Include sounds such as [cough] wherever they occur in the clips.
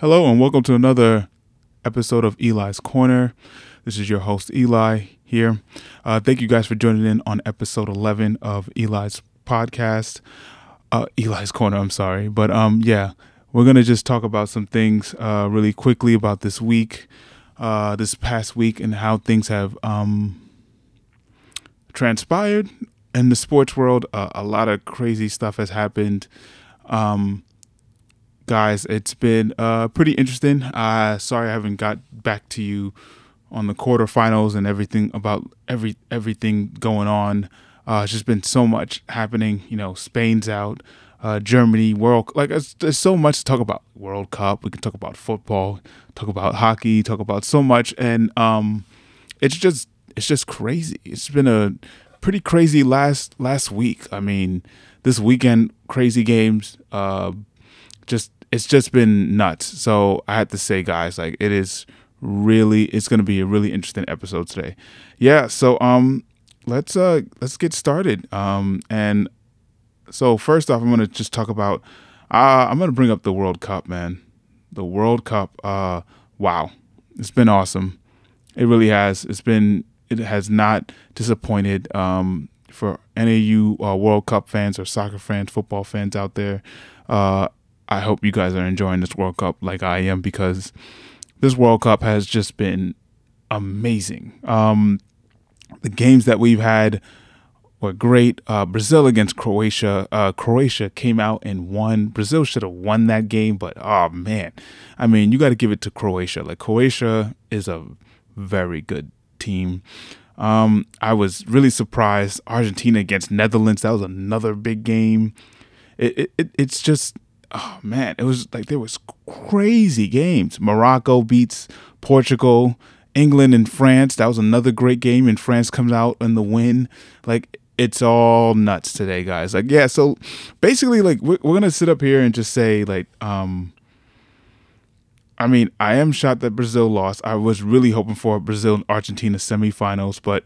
Hello, and welcome to another episode of Eli's Corner. This is your host, Eli, here. Uh, thank you guys for joining in on episode 11 of Eli's podcast. Uh, Eli's Corner, I'm sorry. But um, yeah, we're going to just talk about some things uh, really quickly about this week, uh, this past week, and how things have um, transpired in the sports world. Uh, a lot of crazy stuff has happened. Um, guys, it's been uh, pretty interesting. Uh, sorry I haven't got back to you on the quarterfinals and everything about every everything going on. Uh, it's just been so much happening. You know, Spain's out, uh, Germany, World like there's so much to talk about. World Cup. We can talk about football, talk about hockey, talk about so much, and um, it's just it's just crazy. It's been a pretty crazy last last week. I mean, this weekend crazy games. Uh, just it's just been nuts. So I had to say, guys, like it is really it's going to be a really interesting episode today. Yeah. So um, let's uh let's get started. Um, and so first off, I'm going to just talk about. Uh, I'm going to bring up the World Cup, man. The World Cup. Uh, wow, it's been awesome. It really has. It's been. It has not disappointed. Um, for any of you uh, World Cup fans or soccer fans, football fans out there, uh, I hope you guys are enjoying this World Cup like I am because this World Cup has just been amazing. Um, the games that we've had were great. Uh, Brazil against Croatia. Uh, Croatia came out and won. Brazil should have won that game, but oh man, I mean, you got to give it to Croatia. Like Croatia is a very good team. Um, I was really surprised. Argentina against Netherlands. That was another big game. It, it, it's just oh man, it was like there was crazy games. Morocco beats Portugal, England and France. That was another great game, and France comes out in the win. Like it's all nuts today, guys. Like yeah, so basically, like we're, we're gonna sit up here and just say like, um, I mean, I am shocked that Brazil lost. I was really hoping for Brazil and Argentina semifinals, but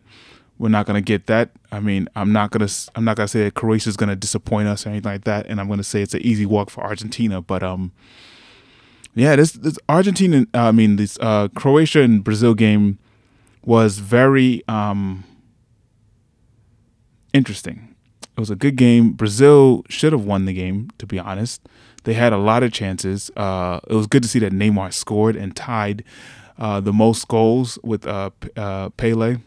we're not gonna get that. I mean, I'm not gonna I'm not gonna say that Croatia is gonna disappoint us or anything like that, and I'm gonna say it's an easy walk for Argentina. But um, yeah, this this Argentina, uh, I mean, this uh, Croatia and Brazil game was very um interesting. It was a good game. Brazil should have won the game, to be honest. They had a lot of chances. Uh, it was good to see that Neymar scored and tied uh, the most goals with uh, uh Pele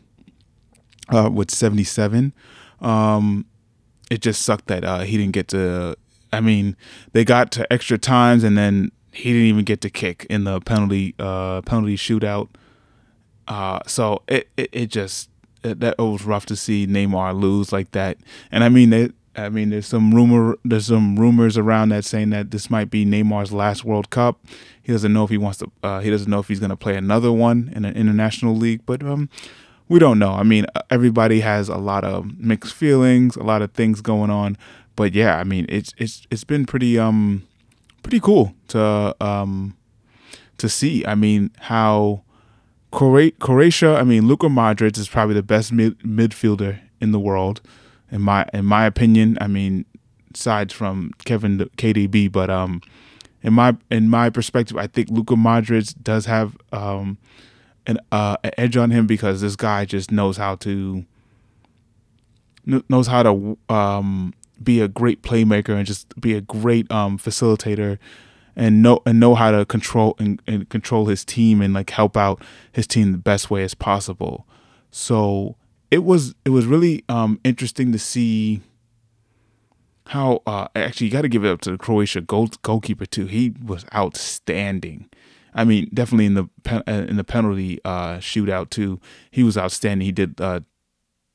uh, with 77. Um, it just sucked that uh, he didn't get to. I mean, they got to extra times and then he didn't even get to kick in the penalty uh, penalty shootout. Uh, so it, it, it just it, that it was rough to see Neymar lose like that. And I mean, it, I mean, there's some rumor, there's some rumors around that saying that this might be Neymar's last World Cup. He doesn't know if he wants to. Uh, he doesn't know if he's going to play another one in an international league. But um, we don't know. I mean, everybody has a lot of mixed feelings, a lot of things going on. But yeah, I mean, it's it's it's been pretty um pretty cool to um to see. I mean, how Croatia. I mean, Luka Modric is probably the best mid- midfielder in the world, in my in my opinion. I mean, aside from Kevin KDB, but um, in my in my perspective, I think Luka Modric does have um an, uh, an edge on him because this guy just knows how to knows how to um, be a great playmaker and just be a great um, facilitator and know and know how to control and, and, control his team and like help out his team the best way as possible. So it was it was really um, interesting to see how uh, actually you got to give it up to the Croatia goal, goalkeeper too. He was outstanding. I mean, definitely in the uh, in the penalty uh, shootout too. He was outstanding. He did uh,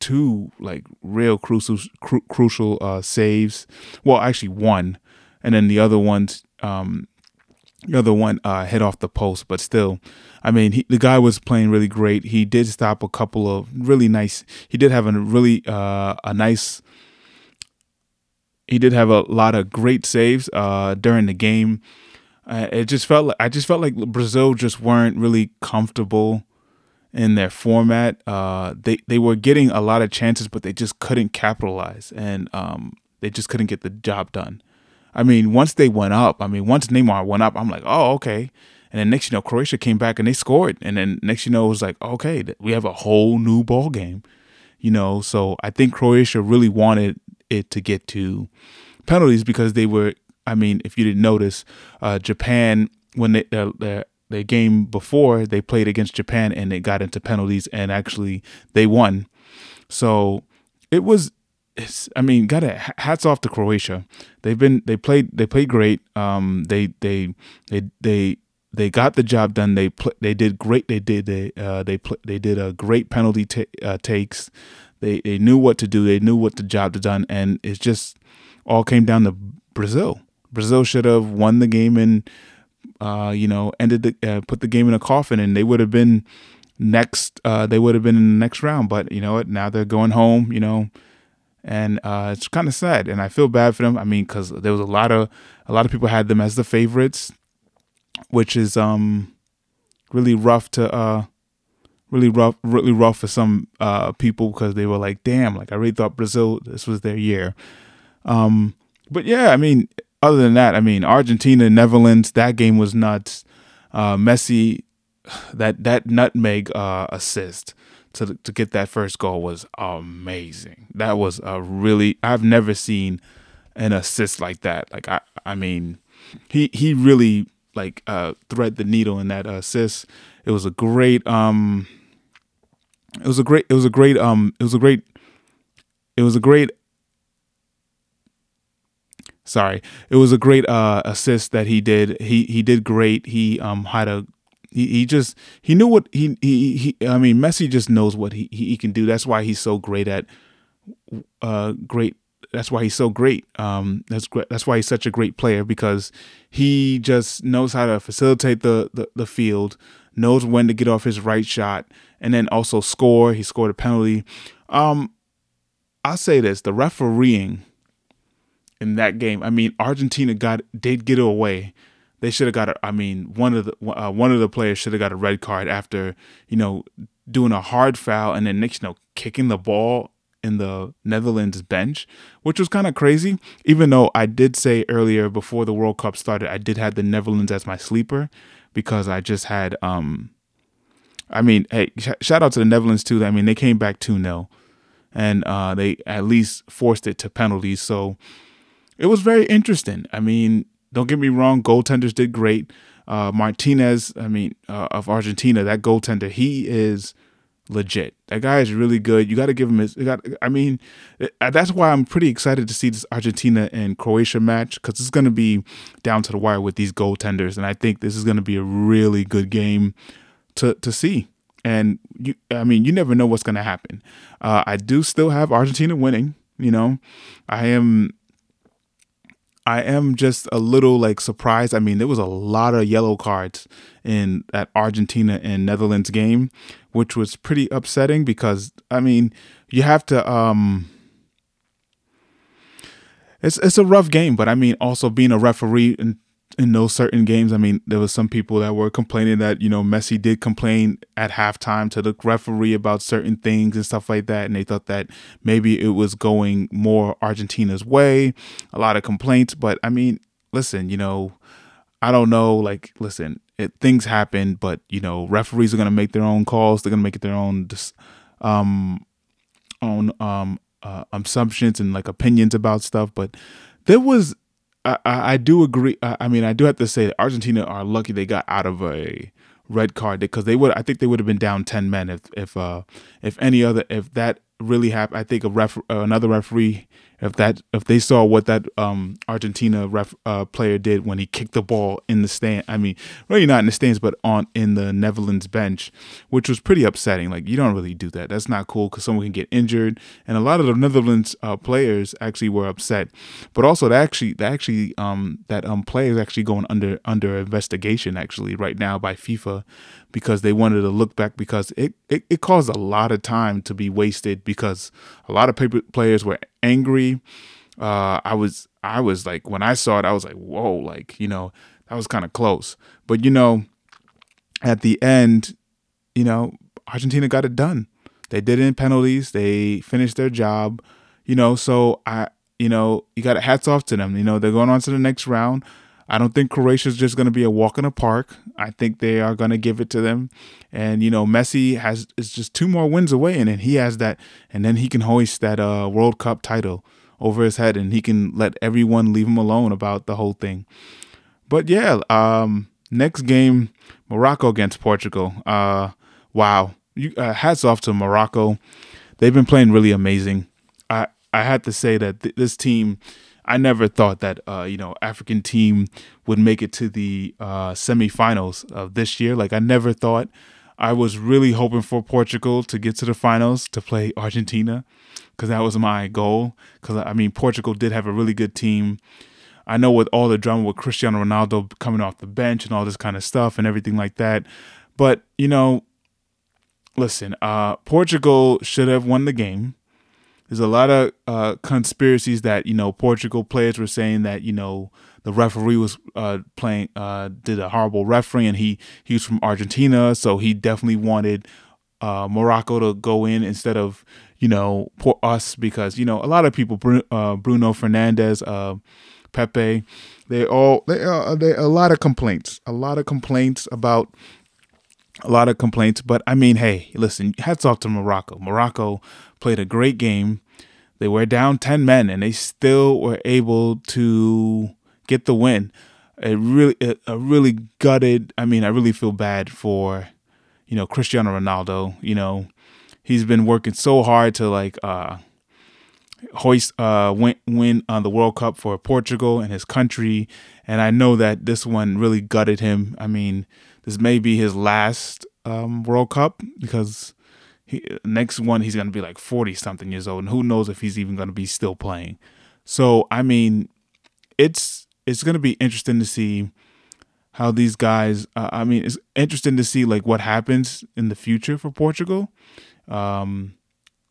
two like real crucial cru- crucial uh, saves. Well, actually one, and then the other ones. Um, the other one uh, hit off the post, but still, I mean, he, the guy was playing really great. He did stop a couple of really nice. He did have a really uh, a nice. He did have a lot of great saves uh, during the game. It just felt like I just felt like Brazil just weren't really comfortable in their format. Uh, they they were getting a lot of chances, but they just couldn't capitalize, and um, they just couldn't get the job done. I mean, once they went up, I mean, once Neymar went up, I'm like, oh, okay. And then next you know, Croatia came back and they scored. And then next you know, it was like, okay, we have a whole new ball game. You know, so I think Croatia really wanted it to get to penalties because they were. I mean, if you didn't notice, uh, Japan when they uh, their their game before they played against Japan and they got into penalties and actually they won. So it was I mean, got it. Hats off to Croatia. They've been they played they played great. Um, they they they they they got the job done. They pl- they did great. They did they uh, they pl- they did a great penalty t- uh, takes. They they knew what to do. They knew what the job to done, and it just all came down to Brazil. Brazil should have won the game and uh, you know ended the uh, put the game in a coffin, and they would have been next. Uh, they would have been in the next round. But you know what? Now they're going home. You know and uh, it's kind of sad. And I feel bad for them. I mean, because there was a lot of a lot of people had them as the favorites, which is um really rough to uh really rough really rough for some uh people because they were like damn like i really thought brazil this was their year um but yeah i mean other than that i mean argentina netherlands that game was nuts. Uh messi [sighs] that that nutmeg uh assist to to get that first goal was amazing. That was a really i've never seen an assist like that. Like i i mean he he really like uh thread the needle in that assist. It was a great um it was a great it was a great um it was a great it was a great sorry it was a great uh assist that he did he he did great he um had a he, he just he knew what he, he he i mean messi just knows what he he can do that's why he's so great at uh great that's why he's so great. Um, that's great. That's why he's such a great player because he just knows how to facilitate the, the, the field, knows when to get off his right shot, and then also score. He scored a penalty. Um, I'll say this: the refereeing in that game. I mean, Argentina got did get away. They should have got a. I mean, one of the uh, one of the players should have got a red card after you know doing a hard foul and then next you know kicking the ball in the Netherlands bench, which was kind of crazy. Even though I did say earlier before the World Cup started, I did have the Netherlands as my sleeper because I just had um I mean, hey, sh- shout out to the Netherlands too. I mean, they came back 2-0 and uh they at least forced it to penalties. So it was very interesting. I mean, don't get me wrong, goaltenders did great. Uh Martinez, I mean, uh, of Argentina, that goaltender, he is legit. That guy is really good. You got to give him his. Got, I mean, uh, that's why I'm pretty excited to see this Argentina and Croatia match because it's going to be down to the wire with these goaltenders, and I think this is going to be a really good game to to see. And you, I mean, you never know what's going to happen. Uh, I do still have Argentina winning. You know, I am I am just a little like surprised. I mean, there was a lot of yellow cards in that Argentina and Netherlands game, which was pretty upsetting because I mean, you have to um it's it's a rough game, but I mean also being a referee and in those certain games, I mean, there was some people that were complaining that you know Messi did complain at halftime to the referee about certain things and stuff like that, and they thought that maybe it was going more Argentina's way. A lot of complaints, but I mean, listen, you know, I don't know. Like, listen, it, things happen, but you know, referees are gonna make their own calls. They're gonna make their own, um, own um uh, assumptions and like opinions about stuff. But there was I, I do agree. I mean, I do have to say Argentina are lucky they got out of a red card because they would. I think they would have been down ten men if if uh if any other if that really happened. I think a ref another referee if that if they saw what that um, Argentina ref, uh, player did when he kicked the ball in the stand, I mean, really not in the stands, but on in the Netherlands bench, which was pretty upsetting. Like you don't really do that. That's not cool because someone can get injured, and a lot of the Netherlands uh, players actually were upset. But also, that actually, that actually, um, that um player is actually going under under investigation actually right now by FIFA because they wanted to look back because it, it, it caused a lot of time to be wasted because a lot of paper players were angry. Uh, I was I was like when I saw it, I was like, whoa, like, you know, that was kind of close. But you know, at the end, you know, Argentina got it done. They did it in penalties. They finished their job. You know, so I you know, you got hats off to them. You know, they're going on to the next round. I don't think Croatia is just going to be a walk in the park. I think they are going to give it to them. And you know, Messi has is just two more wins away, and then he has that, and then he can hoist that uh, World Cup title over his head, and he can let everyone leave him alone about the whole thing. But yeah, um, next game, Morocco against Portugal. Uh, wow, you, uh, hats off to Morocco. They've been playing really amazing. I I had to say that th- this team I never thought that uh, you know African team would make it to the uh, semifinals of this year. Like I never thought. I was really hoping for Portugal to get to the finals to play Argentina because that was my goal. Because I mean, Portugal did have a really good team. I know with all the drama with Cristiano Ronaldo coming off the bench and all this kind of stuff and everything like that, but you know, listen, uh, Portugal should have won the game there's a lot of uh, conspiracies that you know Portugal players were saying that you know the referee was uh, playing uh, did a horrible referee and he he was from Argentina, so he definitely wanted uh, Morocco to go in instead of you know for us because you know a lot of people uh, Bruno Fernandes, uh, Pepe, they all they are they a lot of complaints, a lot of complaints about a lot of complaints. But I mean, hey, listen, hats off to Morocco. Morocco played a great game. They were down 10 men and they still were able to get the win. It really, a really gutted. I mean, I really feel bad for, you know, Cristiano Ronaldo. You know, he's been working so hard to like, uh, hoist uh win win on the World Cup for Portugal and his country and I know that this one really gutted him. I mean, this may be his last um World Cup because he, next one he's going to be like 40 something years old and who knows if he's even going to be still playing. So i mean it's it's going to be interesting to see how these guys uh, i mean it's interesting to see like what happens in the future for portugal. Um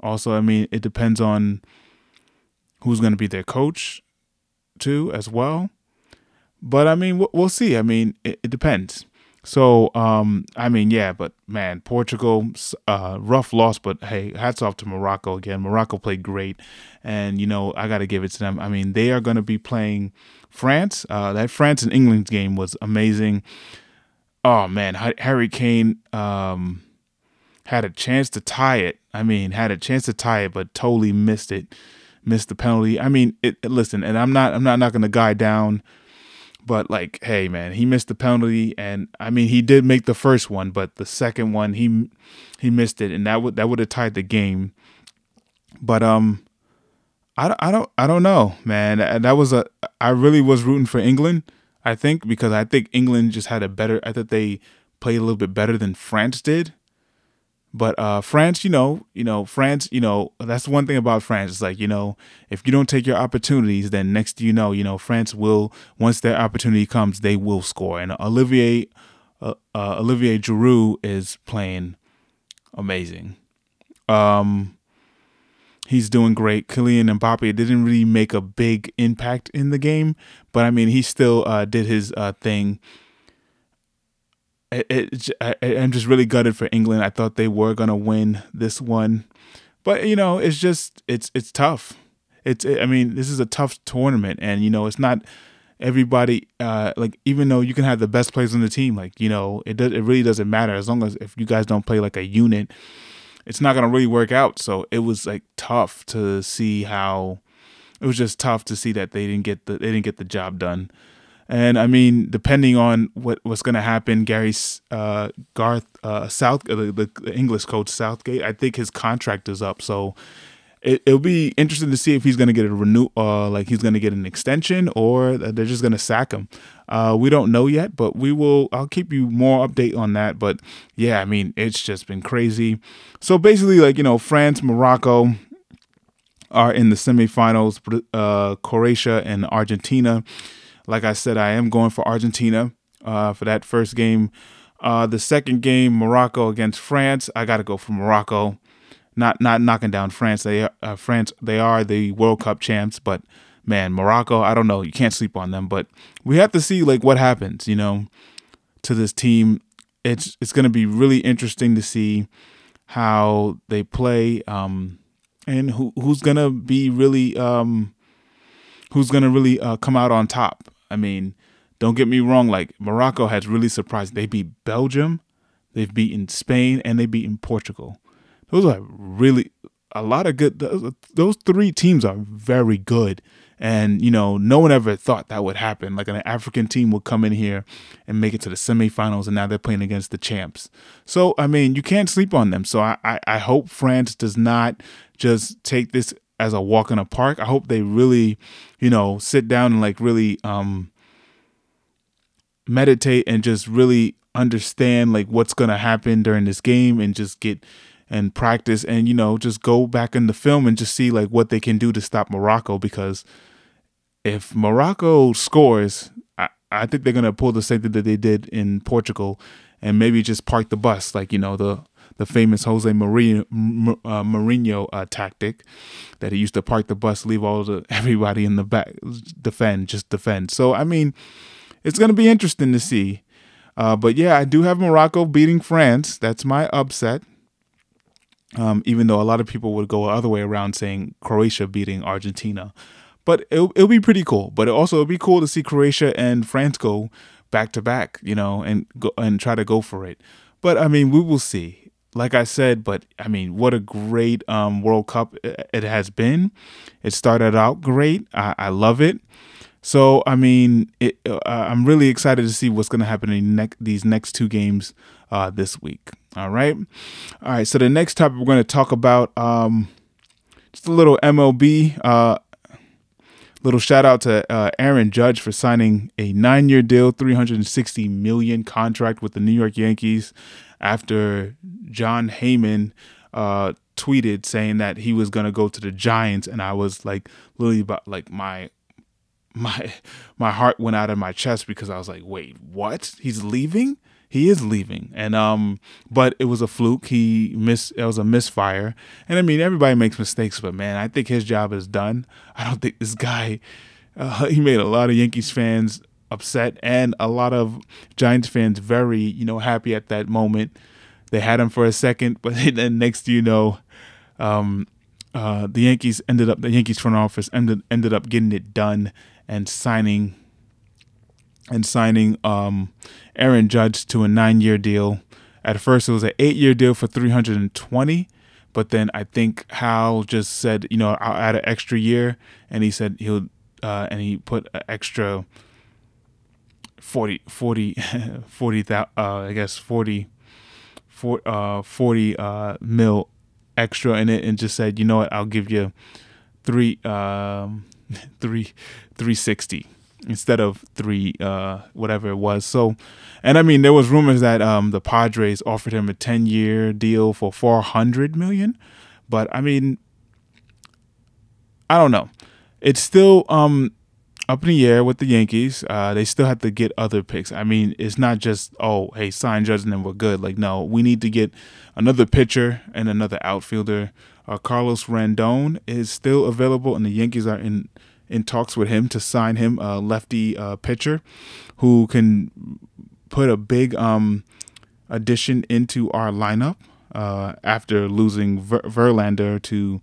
also i mean it depends on who's going to be their coach too as well. But i mean we'll, we'll see. I mean it, it depends so, um, I mean, yeah, but man, Portugal, uh, rough loss, but hey, hats off to Morocco again. Morocco played great, and you know I got to give it to them. I mean, they are going to be playing France. Uh, that France and England game was amazing. Oh man, Harry Kane um, had a chance to tie it. I mean, had a chance to tie it, but totally missed it, missed the penalty. I mean, it, listen, and I'm not, I'm not, going to guide down but like, hey man, he missed the penalty, and I mean he did make the first one, but the second one he he missed it, and that would that would have tied the game. But um, I I don't I don't know, man. That was a I really was rooting for England. I think because I think England just had a better. I thought they played a little bit better than France did. But uh, France, you know, you know, France, you know, that's one thing about France. It's like, you know, if you don't take your opportunities, then next you know, you know, France will once their opportunity comes, they will score. And Olivier uh, uh, Olivier Giroud is playing amazing. Um, he's doing great. Kylian Mbappe didn't really make a big impact in the game, but I mean, he still uh, did his uh, thing it, it, I, I'm just really gutted for England. I thought they were gonna win this one, but you know, it's just it's it's tough. It's I mean, this is a tough tournament, and you know, it's not everybody. Uh, like even though you can have the best players on the team, like you know, it does it really doesn't matter as long as if you guys don't play like a unit, it's not gonna really work out. So it was like tough to see how. It was just tough to see that they didn't get the they didn't get the job done. And I mean, depending on what what's going to happen, Gary uh, Garth uh, South, the, the English coach Southgate, I think his contract is up. So it, will be interesting to see if he's going to get a renew, uh, like he's going to get an extension, or they're just going to sack him. Uh, we don't know yet, but we will. I'll keep you more update on that. But yeah, I mean, it's just been crazy. So basically, like you know, France, Morocco are in the semifinals. Uh, Croatia and Argentina like I said, I am going for Argentina uh, for that first game. Uh, the second game, Morocco against France. I got to go for Morocco. Not not knocking down France. They uh, France they are the World Cup champs, but man, Morocco. I don't know. You can't sleep on them. But we have to see like what happens. You know, to this team. It's it's going to be really interesting to see how they play um, and who who's going to be really um, who's gonna really uh, come out on top. I mean, don't get me wrong. Like Morocco has really surprised. They beat Belgium, they've beaten Spain, and they beaten Portugal. Those are really a lot of good. Those, those three teams are very good. And, you know, no one ever thought that would happen. Like an African team would come in here and make it to the semifinals, and now they're playing against the champs. So, I mean, you can't sleep on them. So I, I, I hope France does not just take this as a walk in a park. I hope they really, you know, sit down and like really um meditate and just really understand like what's going to happen during this game and just get and practice and you know just go back in the film and just see like what they can do to stop Morocco because if Morocco scores I, I think they're gonna pull the same thing that they did in Portugal and maybe just park the bus like you know the the famous Jose Mourinho, uh, Mourinho uh, tactic that he used to park the bus leave all the [laughs] everybody in the back defend just defend so I mean it's gonna be interesting to see uh, but yeah I do have Morocco beating France that's my upset um, even though a lot of people would go the other way around saying Croatia beating Argentina. But it'll, it'll be pretty cool. But it also it'll be cool to see Croatia and France go back to back, you know, and go and try to go for it. But I mean, we will see. Like I said, but I mean, what a great um, World Cup it has been. It started out great. I, I love it. So I mean, it, uh, I'm really excited to see what's going to happen in ne- these next two games uh, this week. All right. All right. So the next topic we're going to talk about um, just a little MLB. Uh, little shout out to uh, Aaron Judge for signing a nine-year deal, 360 million contract with the New York Yankees after Jon Heyman uh, tweeted saying that he was going to go to the Giants, and I was like literally about like my my my heart went out of my chest because I was like, wait, what? He's leaving? He is leaving. And um but it was a fluke. He missed it was a misfire. And i mean everybody makes mistakes but man i think his job is done. I don't think this guy uh, [laughs] he made a lot of yankees fans upset and a lot of giants fans very you know happy at that moment. They had him for a second [laughs] but then next you know um uh the yankees ended up the yankees front office ended ended up getting it done and signing and signing um, Aaron Judge to a nine-year deal. At first, it was an eight-year deal for 320, but then I think Hal just said, you know, I'll add an extra year, and he said he'll, uh, and he put an extra 40, 40, [laughs] 40 uh, I guess 40, 40, uh, 40 uh, mil extra in it, and just said, you know what, I'll give you three, um, [laughs] three, 360 instead of three, uh, whatever it was. So, and I mean, there was rumors that um, the Padres offered him a ten year deal for four hundred million, but I mean, I don't know. It's still um, up in the air with the Yankees. Uh, they still have to get other picks. I mean, it's not just oh, hey, sign Judge and then we're good. Like, no, we need to get another pitcher and another outfielder. Uh, Carlos Rodon is still available, and the Yankees are in in talks with him to sign him a lefty uh, pitcher who can put a big um, addition into our lineup uh, after losing Ver- Verlander to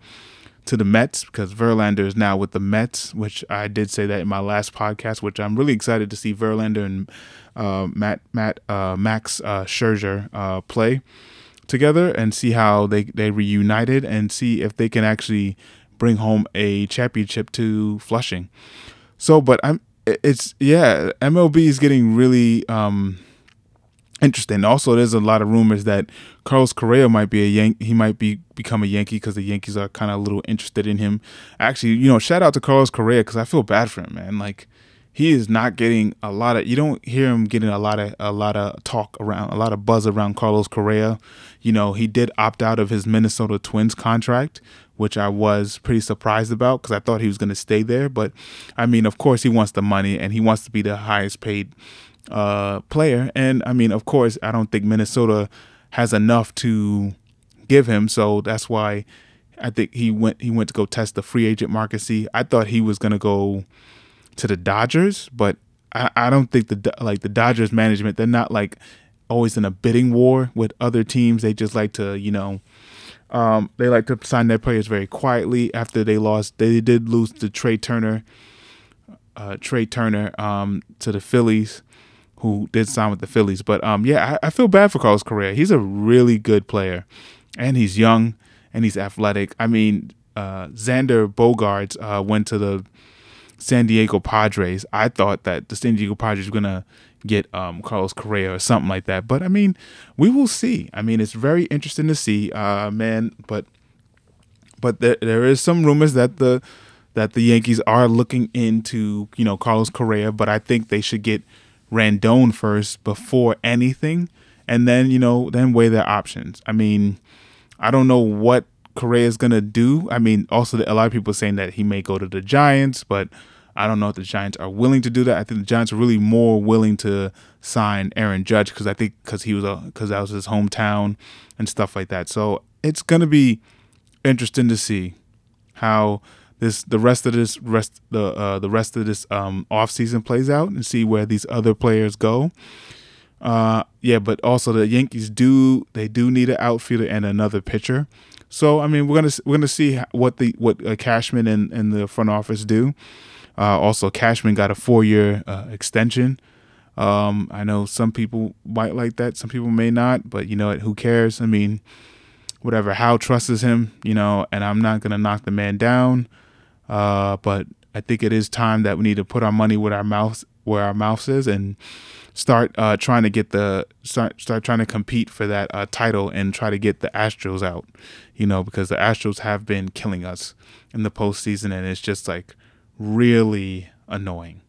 to the Mets because Verlander is now with the Mets, which I did say that in my last podcast, which I'm really excited to see Verlander and uh, Matt Matt uh, Max uh, Scherzer uh, play together and see how they they reunited and see if they can actually bring home a championship to Flushing. So, but I'm it's yeah, MLB is getting really um interesting. Also, there's a lot of rumors that Carlos Correa might be a Yank. He might be become a Yankee because the Yankees are kind of a little interested in him. Actually, you know, shout out to Carlos Correa because I feel bad for him, man. Like he is not getting a lot of you don't hear him getting a lot of a lot of talk around a lot of buzz around Carlos Correa. You know, he did opt out of his Minnesota Twins contract, which I was pretty surprised about because I thought he was going to stay there. But I mean, of course, he wants the money and he wants to be the highest paid uh, player. And I mean, of course, I don't think Minnesota has enough to give him, so that's why I think he went he went to go test the free agent market. See, I thought he was going to go to the Dodgers, but I, I don't think the like the Dodgers management they're not like always in a bidding war with other teams. They just like to you know um, they like to sign their players very quietly. After they lost, they did lose to Trea Turner uh, Trea Turner um, to the Phillies, who did sign with the Phillies. But um, yeah, I, I feel bad for Carlos Correa. He's a really good player, and he's young and he's athletic. I mean, uh, Xander Bogaerts uh, went to the San Diego Padres. I thought that the San Diego Padres were gonna get um, Carlos Correa or something like that. But I mean, we will see. I mean, it's very interesting to see, uh, man. But but there there is some rumors that the that the Yankees are looking into you know Carlos Correa, but I think they should get Rendon first before anything, and then you know then weigh their options. I mean, I don't know what Correa is gonna do. I mean, also a lot of people are saying that he may go to the Giants, but I don't know if the Giants are willing to do that. I think the Giants are really more willing to sign Aaron Judge because I think because he was a because that was his hometown and stuff like that. So it's gonna be interesting to see how this the rest of this rest the uh, the rest of this um, off season plays out and see where these other players go. Uh, yeah, but also the Yankees do they do need an outfielder and another pitcher. So I mean we're gonna we're gonna see what the what uh, Cashman and, and the front office do. Uh, also, Cashman got a four year uh, extension. Um, I know some people might like that, some people may not, but you know what? Who cares? I mean, whatever. Hal trusts him, you know, and I'm not gonna knock the man down. Uh, but I think it is time that we need to put our money where our mouth where our mouth is and start uh, trying to get the start start trying to compete for that uh, title and try to get the Astros out, you know, because the Astros have been killing us in the postseason, and it's just like really annoying.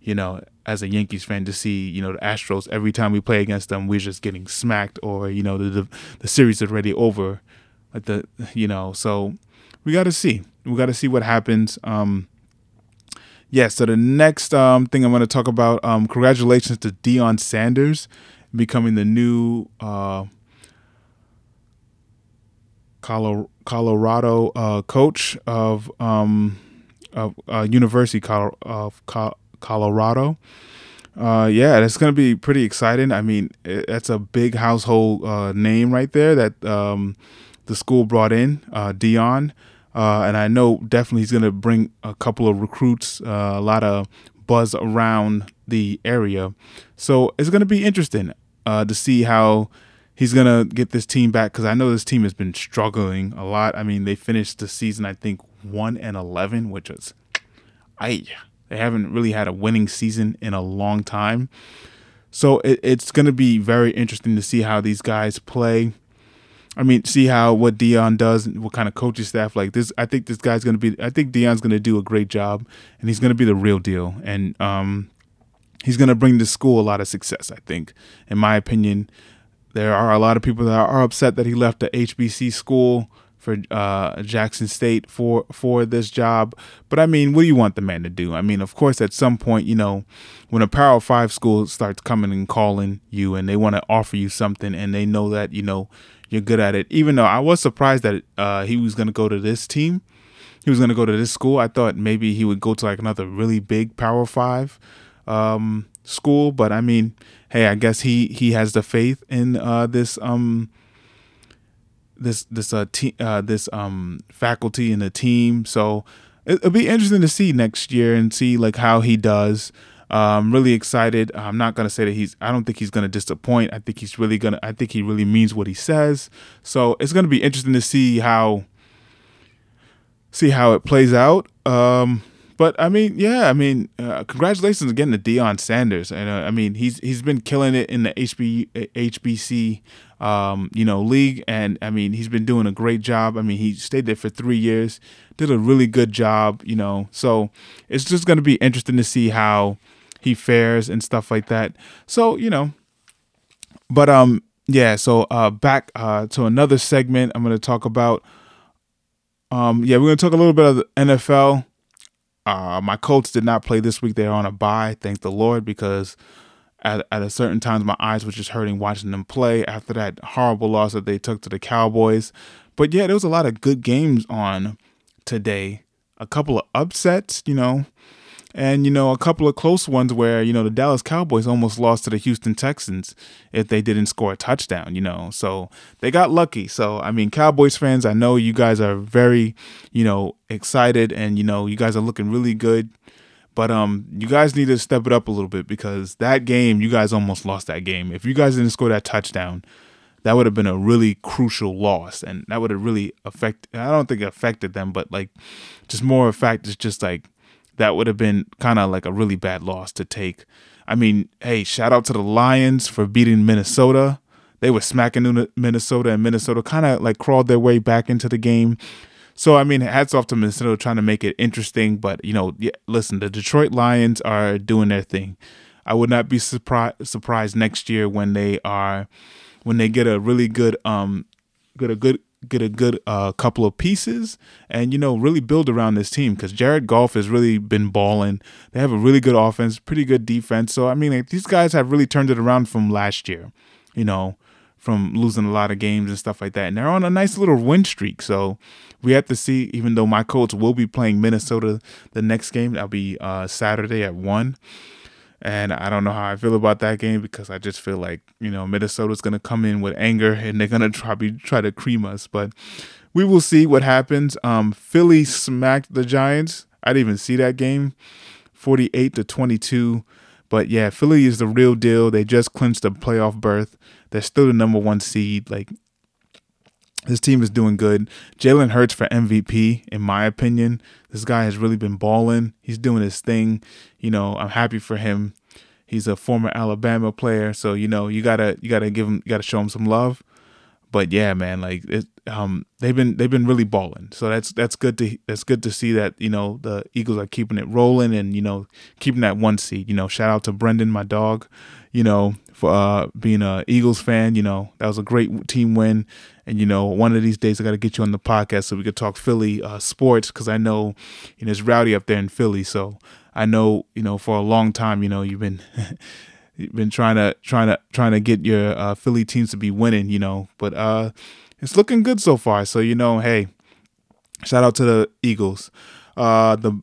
You know, as a Yankees fan, to see you know the Astros every time we play against them, we're just getting smacked, or you know the the, the series is already over. Like the you know, so we got to see. We got to see what happens. Um, yeah. So the next um, thing I'm going to talk about. Um, congratulations to Deion Sanders becoming the new uh, Colorado uh, coach of um, of uh, University of Colorado. Uh, yeah, going to be pretty exciting. I mean, that's a big household uh, name right there that um, the school brought in, uh, Deion. Uh, and I know definitely he's going to bring a couple of recruits, uh, a lot of buzz around the area. So it's going to be interesting uh, to see how he's to get this team back because I know this team has been struggling a lot. I mean, they finished the season, I think, 1 and 11, which was, I, they haven't really had a winning season in a long time. So it, it's to be very interesting to see how these guys play. I mean, see how what Deion does, what kind of coaching staff like this. I think this guy's to be. I think Deion's to do a great job, and he's to be the real deal. And um, he's to bring the school a lot of success. I think, in my opinion, there are a lot of people that are upset that he left the HBC school for uh, Jackson State for for this job. But I mean, what do you want the man to do? I mean, of course, at some point, you know, when a Power Five school starts coming and calling you, and they want to offer you something, and they know that you know you're good at it. Even though I was surprised that uh, he was going to go to this team, he was going to go to this school. I thought maybe he would go to like another really big Power Five um, school. But I mean, hey, I guess he he has the faith in uh, this um this this uh, te- uh this um faculty and the team. So it, will be interesting to see next year and see like how he does. Uh, I'm really excited. I'm not gonna say that he's. I don't think he's gonna disappoint. I think he's really gonna. I think he really means what he says. So it's gonna be interesting to see how see how it plays out. Um, but I mean, yeah, I mean, uh, congratulations again to Deion Sanders. And uh, I mean, he's he's been killing it in the HB HBC um, you know league, and I mean, he's been doing a great job. I mean, he stayed there for three years, did a really good job. You know, so it's just going to be interesting to see how he fares and stuff like that. So you know, but um, yeah. So uh, back uh to another segment, I'm going to talk about. Um, yeah, we're going to talk a little bit of the NFL. Uh, my Colts did not play this week. They're on a bye, thank the Lord, because at, at a certain times my eyes were just hurting watching them play after that horrible loss that they took to the Cowboys. But yeah, there was a lot of good games on today. A couple of upsets, you know, and you know a couple of close ones where you know the Dallas Cowboys almost lost to the Houston Texans if they didn't score a touchdown you know so they got lucky so I mean Cowboys fans I know you guys are very you know excited and you know you guys are looking really good But um, you guys need to step it up a little bit because that game, you guys almost lost that game. If you guys didn't score that touchdown, that would have been a really crucial loss, and that would have really affected. I don't think affected them, but like, just more of fact is just like that would have been kind of like a really bad loss to take. I mean, hey, shout out to the Lions for beating Minnesota. They were smacking Minnesota, and Minnesota kind of like crawled their way back into the game. So I mean, hats off to Minnesota trying to make it interesting. But you know, listen, the Detroit Lions are doing their thing. I would not be surprised surprised next year when they are when they get a really good um get a good get a good uh, couple of pieces and you know really build around this team because Jared Goff has really been balling. They have a really good offense, pretty good defense. So I mean, like, these guys have really turned it around from last year. You know, from losing a lot of games and stuff like that. And they're on a nice little win streak. So we have to see, even though my Colts will be playing Minnesota the next game, that'll be uh, Saturday at 1. And I don't know how I feel about that game because I just feel like, you know, Minnesota's going to come in with anger and they're going to probably try to cream us. But we will see what happens. Um, Philly smacked the Giants. I didn't even see that game 48 to 22. But yeah, Philly is the real deal. They just clinched a playoff berth. They're still the number one seed. Like this team is doing good. Jalen Hurts for MVP, in my opinion. This guy has really been balling. He's doing his thing. You know, I'm happy for him. He's a former Alabama player, so you know you gotta you gotta give him you gotta show him some love. But yeah, man, like it, um, they've been they've been really balling. So that's that's good to that's good to see that you know the Eagles are keeping it rolling and you know keeping that one seed. You know, shout out to Brendan, my dog. You know, for uh, being a Eagles fan. You know, that was a great team win. And you know, one of these days I got to get you on the podcast so we could talk Philly uh, sports because I know you know it's rowdy up there in Philly. So I know you know for a long time you know you've been. [laughs] you've been trying to trying to trying to get your uh, Philly teams to be winning, you know, but uh, it's looking good so far. So you know, hey, shout out to the Eagles. Uh, the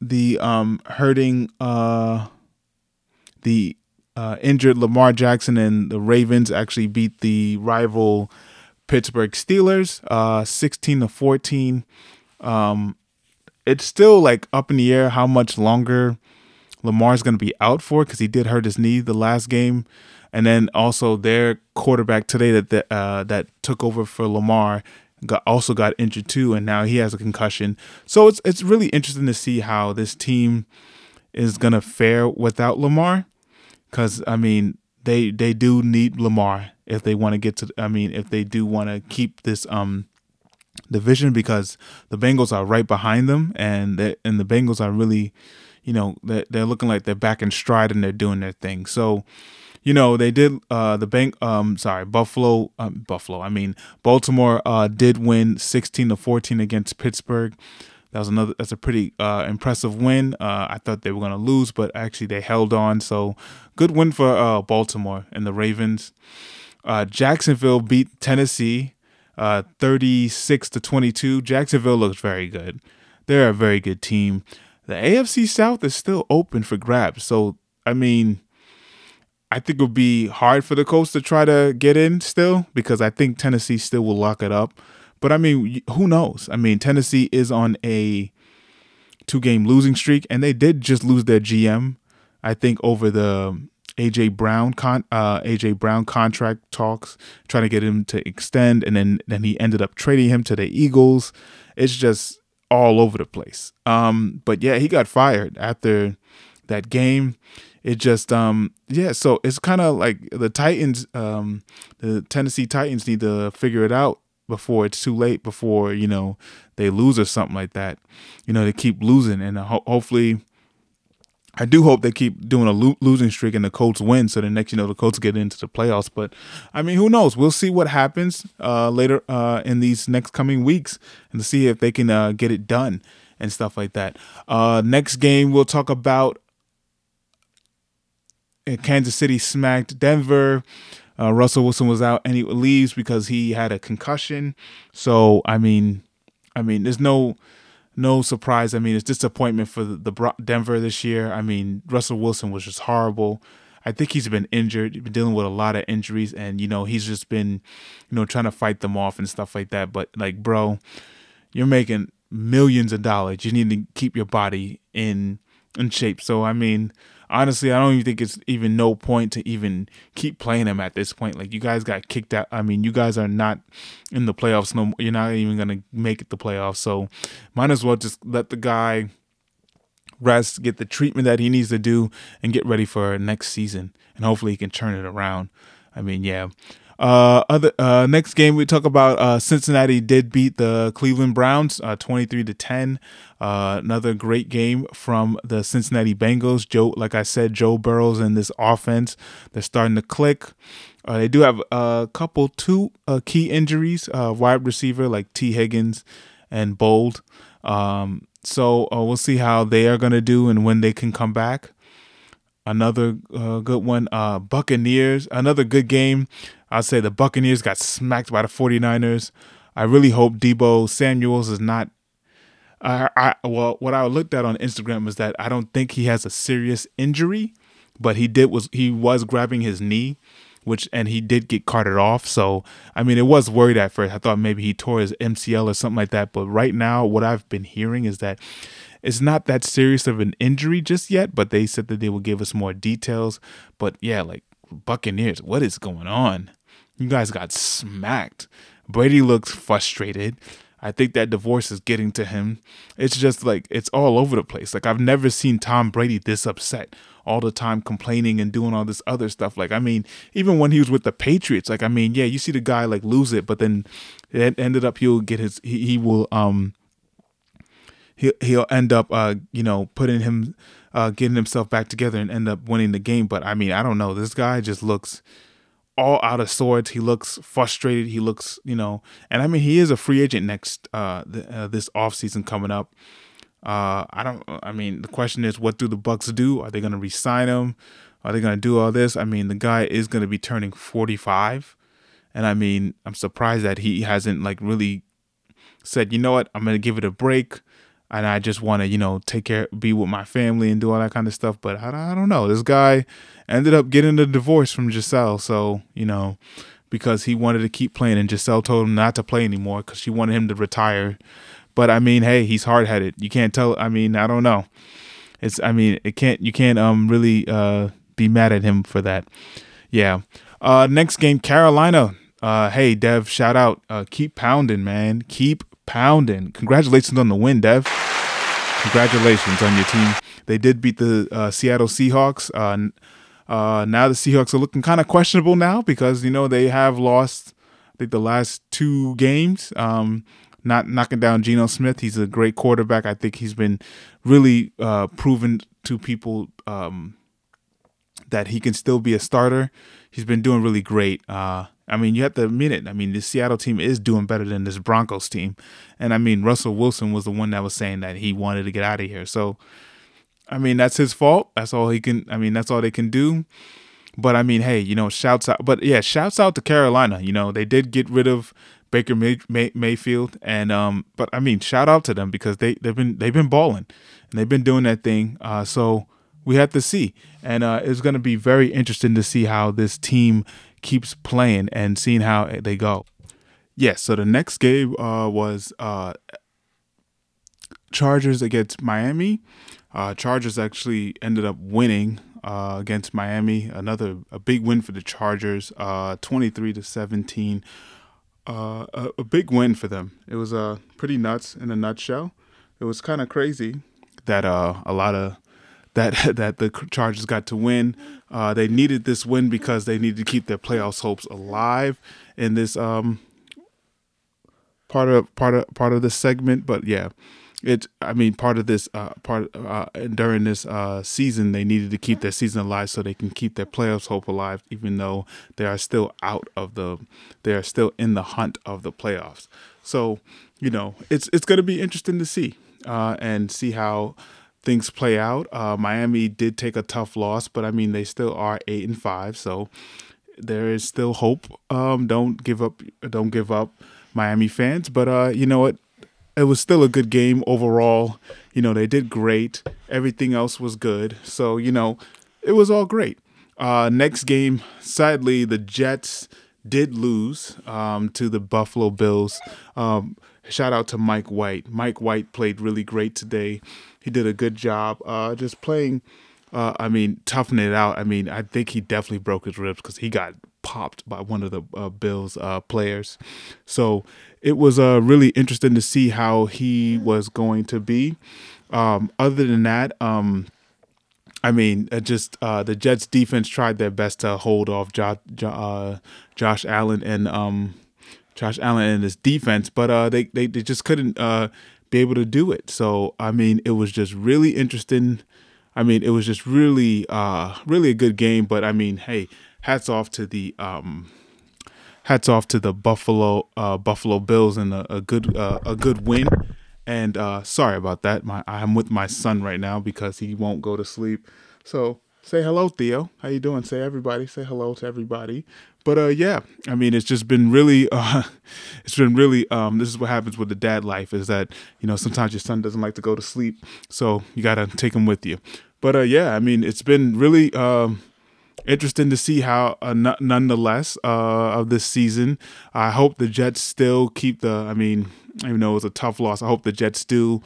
the um hurting uh the uh, injured Lamar Jackson and the Ravens actually beat the rival Pittsburgh Steelers, uh, 16 to 14. Um, it's still like up in the air how much longer Lamar's going to be out for because he did hurt his knee the last game, and then also their quarterback today that that, uh, that took over for Lamar got also got injured too, and now he has a concussion. So it's it's really interesting to see how this team is going to fare without Lamar because I mean they they do need Lamar if they want to get to. I mean if they do want to keep this um division because the Bengals are right behind them and they, and the Bengals are really you know they're, they're looking like they're back in stride and they're doing their thing. So you know they did uh the bank um sorry buffalo um, buffalo i mean baltimore uh did win 16 to 14 against pittsburgh that was another. That's a pretty uh, impressive win. Uh, I thought they were going to lose, but actually they held on. So good win for uh, Baltimore and the Ravens. Uh, Jacksonville beat Tennessee, uh, thirty-six to twenty-two. Jacksonville looks very good. They're a very good team. The AFC South is still open for grabs. So I mean, I think it would be hard for the Colts to try to get in still because I think Tennessee still will lock it up. But I mean, who knows? I mean, Tennessee is on a two game losing streak, and they did just lose their GM, I think, over the AJ Brown con uh, AJ Brown contract talks, trying to get him to extend, and then then he ended up trading him to the Eagles. It's just all over the place. Um, but yeah, he got fired after that game. It just um yeah, so it's kind of like the Titans, um, the Tennessee Titans need to figure it out before it's too late before you know they lose or something like that you know they keep losing and ho- hopefully I do hope they keep doing a lo- losing streak and the Colts win, so the next you know the Colts get into the playoffs. But I mean, who knows? We'll see what happens uh, later uh, in these next coming weeks and see if they can uh, get it done and stuff like that. Uh, next game we'll talk about uh, Kansas City smacked Denver. Uh, Russell Wilson was out and he leaves because he had a concussion. So I mean, I mean, there's no no surprise. I mean, it's disappointment for the, the Denver this year. I mean, Russell Wilson was just horrible. I think he's been injured. He's been dealing with a lot of injuries, and you know he's just been, you know, trying to fight them off and stuff like that. But like, bro, you're making millions of dollars. You need to keep your body in in shape. So I mean, honestly, I don't even think it's even no point to even keep playing him at this point. Like you guys got kicked out. I mean, you guys are not in the playoffs. No, you're not even gonna make it the playoffs. So might as well just let the guy rest, get the treatment that he needs to do, and get ready for next season. And hopefully he can turn it around. I mean, yeah. Uh, other uh, next game we talk about uh, Cincinnati did beat the Cleveland Browns uh, 23 to 10. Uh, another great game from the Cincinnati Bengals. Joe, like I said, Joe Burrows and this offense, they're starting to click. Uh, they do have a couple two uh, key injuries, uh, wide receiver like T Higgins and Bold. Um, so uh, we'll see how they are going to do and when they can come back. Another uh, good one, uh, Buccaneers. Another good game. I'd say the Buccaneers got smacked by the 49ers. I really hope Deebo Samuels is not. I, I well, what I looked at on Instagram was that I don't think he has a serious injury, but he did was he was grabbing his knee, which and he did get carted off. So I mean, it was worried at first. I thought maybe he tore his MCL or something like that. But right now, what I've been hearing is that it's not that serious of an injury just yet. But they said that they will give us more details. But yeah, like Buccaneers, what is going on? You guys got smacked. Brady looks frustrated. I think that divorce is getting to him. It's just like it's all over the place. Like I've never seen Tom Brady this upset all the time complaining and doing all this other stuff. Like I mean, even when he was with the Patriots, like I mean, yeah, you see the guy like lose it, but then it ended up he'll get his he, he will um he he'll end up uh you know putting him uh getting himself back together and end up winning the game. But I mean, I don't know. This guy just looks all out of sorts. He looks frustrated. He looks, you know, and I mean, he is a free agent next uh, the, uh this offseason coming up. Uh, I don't. I mean, the question is, what do the Bucks do? Are they going to re-sign him? Are they going to do all this? I mean, the guy is going to be turning forty-five, and I mean, I'm surprised that he hasn't like really said, you know what, I'm going to give it a break and I just want to, you know, take care, be with my family and do all that kind of stuff. But I, I don't know. This guy ended up getting a divorce from Gisele. So, you know, because he wanted to keep playing and Gisele told him not to play anymore because she wanted him to retire. But I mean, hey, he's hard headed. You can't tell. I mean, I don't know. It's, I mean, it can't, you can't, um, really, uh, be mad at him for that. Yeah. Uh, next game, Carolina. Uh, hey, Dev, shout out. Uh, keep pounding, man. Keep pounding. Congratulations on the win, Dev. Congratulations on your team. They did beat the uh, Seattle Seahawks. Uh, uh, now the Seahawks are looking kind of questionable now because you know they have lost. I think the last two games. Um, not knocking down Geno Smith. He's a great quarterback. I think he's been really uh, proven to people um, that he can still be a starter. He's been doing really great. Uh, I mean, you have to admit it. I mean, the Seattle team is doing better than this Broncos team. And I mean, Russell Wilson was the one that was saying that he wanted to get out of here. So, I mean, that's his fault. That's all he can, I mean, that's all they can do. But I mean, hey, you know, shouts out. But yeah, shouts out to Carolina. You know, they did get rid of Baker May- May- Mayfield, and um, but I mean, shout out to them because they they've been they've been balling and they've been doing that thing. Uh, so we have to see, and uh, it's going to be very interesting to see how this team keeps playing and seeing how they go. Yes, so the next game uh, was uh, Chargers against Miami. Uh, Chargers actually ended up winning uh, against Miami. Another a big win for the Chargers, uh, twenty three to seventeen. A, a, big win for them. It was uh, pretty nuts in a nutshell. It was kind of crazy that a lot of that [laughs] that the Chargers got to win. Uh, they needed this win because they needed to keep their playoffs hopes alive in this um, part of part of part of this segment. But yeah, it. I mean, part of this uh, part uh, during this uh, season, they needed to keep their season alive so they can keep their playoffs hope alive, even though they are still out of the. They are still in the hunt of the playoffs. So you know, it's it's going to be interesting to see uh, and see how things play out. Uh, Miami did take a tough loss, but I mean they still are eight and five, so there is still hope. Um, don't give up. Don't give up, Miami fans. But uh, you know what? It was still a good game overall. You know they did great. Everything else was good. So you know it was all great. Uh, next game, sadly, the Jets did lose um, to the Buffalo Bills. Um, shout out to Mike White. Mike White played really great today. He did a good job uh, just playing. Uh, I mean, toughing it out. I mean, I think he definitely broke his ribs because he got popped by one of the uh, Bills uh, players. So it was uh, really interesting to see how he was going to be. Um, other than that, um, I mean, just uh, the Jets defense tried their best to hold off Josh, uh, Josh Allen and um, Josh Allen and his defense, but uh, they, they they just couldn't uh, be able to do it. So I mean, it was just really interesting. I mean, it was just really uh, really a good game. But I mean, hey, hats off to the um, hats off to the Buffalo uh, Buffalo Bills and a, a good uh, a good win. And uh, sorry about that. My I'm with my son right now because he won't go to sleep. So say hello, Theo. How you doing? Say everybody. Say hello to everybody. But uh, yeah, I mean, it's just been really, [laughs] uh, it's been really. Um, this is what happens with the dad life is that you know sometimes your son doesn't like to go to sleep, so you gotta take him with you. But uh, yeah, I mean, it's been really. Um, interesting to see how uh, n- nonetheless uh, of this season i hope the jets still keep the i mean even though it was a tough loss i hope the jets still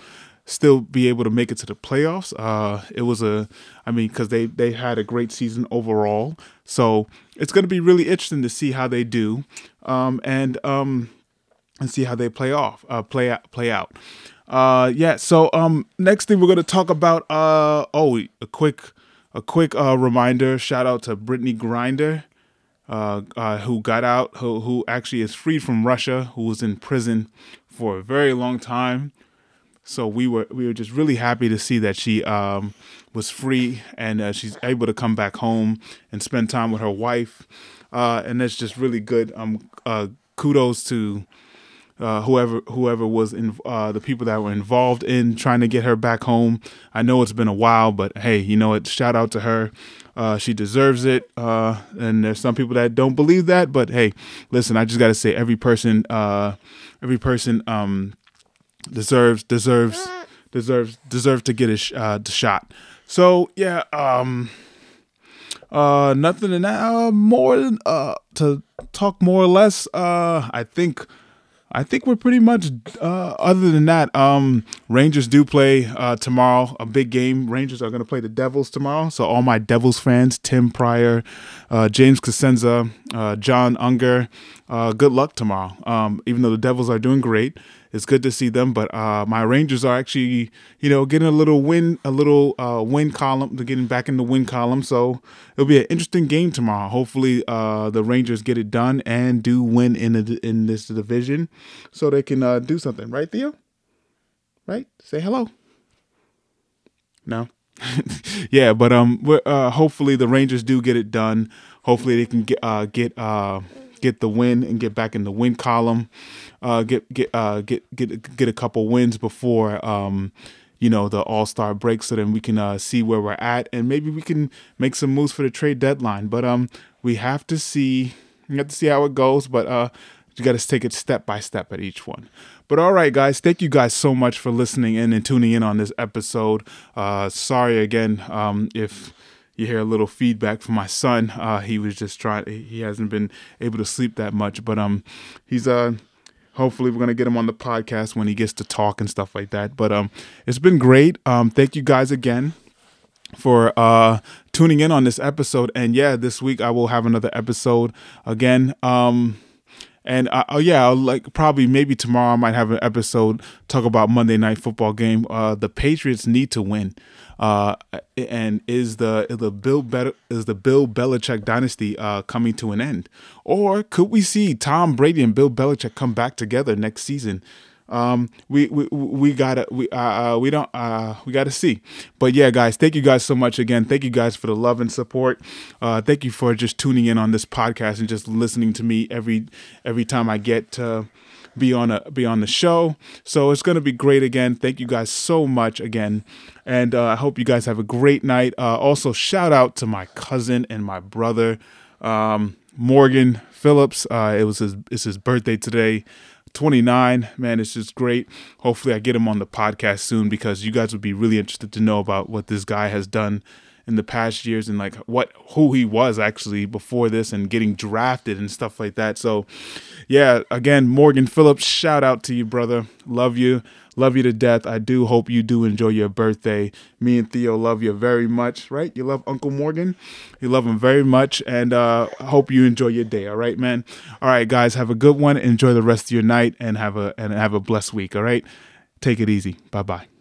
still be able to make it to the playoffs. Uh, it was a, I mean, because they they had a great season overall, so it's going to be really interesting to see how they do, um, and um, and see how they play off, uh, play out, play out. Uh, yeah. So um, next thing we're going to talk about. Uh, oh, a quick a quick uh, reminder. Shout out to Brittney Griner. Uh, uh, who got out, who, who actually is freed from Russia, who was in prison for a very long time. So we were we were just really happy to see that she um, was free and uh, she's able to come back home and spend time with her wife, uh, and that's just really good. Um, uh, kudos to uh, whoever whoever was in uh, the people that were involved in trying to get her back home. I know it's been a while, but hey, you know what? Shout out to her. Uh, she deserves it. Uh, and there's some people that don't believe that, but hey, listen, I just got to say, every person, uh, every person um, deserves deserves deserves deserves to get a sh- uh, shot. So yeah, um, uh, nothing in that. Uh, more than uh, to talk more or less. Uh, I think. I think we're pretty much. Uh, other than that, um, Rangers do play uh, tomorrow. A big game. Rangers are going to play the Devils tomorrow. So all my Devils fans, Tim Pryor, uh, James Cosenza, uh, John Unger, uh, good luck tomorrow. Um, even though the Devils are doing great, it's good to see them. But uh, my Rangers are actually, you know, getting a little win, a little uh, win column. They're getting back in the win column. So it'll be an interesting game tomorrow. Hopefully, uh, the Rangers get it done and do win in the, in this division, so they can uh, do something. Right, Theo? Right? Say hello. No. [laughs] yeah, but um, uh, hopefully the Rangers do get it done. Hopefully they can get uh get uh get the win and get back in the win column. Uh, get get uh get get get a couple wins before um you know the All Star break, so then we can uh, see where we're at, and maybe we can make some moves for the trade deadline. But um, we have to see, we have to see how it goes. But uh, you got to take it step by step at each one. But all right, guys, thank you guys so much for listening in and tuning in on this episode. Uh, sorry again um, if you hear a little feedback from my son. Uh, he was just trying; he hasn't been able to sleep that much, but um, he's uh hopefully we're gonna get him on the podcast when he gets to talk and stuff like that. But um, it's been great. Um, thank you guys again for uh tuning in on this episode. And yeah, this week I will have another episode again. Um. And uh, oh yeah, like probably maybe tomorrow I might have an episode talk about Monday Night Football game. Uh, the Patriots need to win. Uh, and is the is the Bill Be- is the Bill Belichick dynasty uh, coming to an end, or could we see Tom Brady and Bill Belichick come back together next season? Um, we we we gotta we uh, uh we don't uh we gotta see. But yeah, guys, thank you guys so much again. Thank you guys for the love and support. Uh, thank you for just tuning in on this podcast and just listening to me every every time I get to be on a be on the show. So it's gonna be great again. Thank you guys so much again, and uh, I hope you guys have a great night. Uh, also, shout out to my cousin and my brother, um, Morgan Phillips. Uh, it was his it's his birthday today. 29 man it's just great. Hopefully i get him on the podcast soon because you guys would be really interested to know about what this guy has done in the past years and like what who he was actually before this and getting drafted and stuff like that. So, yeah, again, Morgan Phillips, shout out to you, brother. Love you. Love you to death. I do hope you do enjoy your birthday. Me and Theo love you very much, right? You love Uncle Morgan. You love him very much. And uh, I hope you enjoy your day. All right, man. All right, guys. Have a good one. Enjoy the rest of your night and have a and have a blessed week. All right. Take it easy. Bye bye.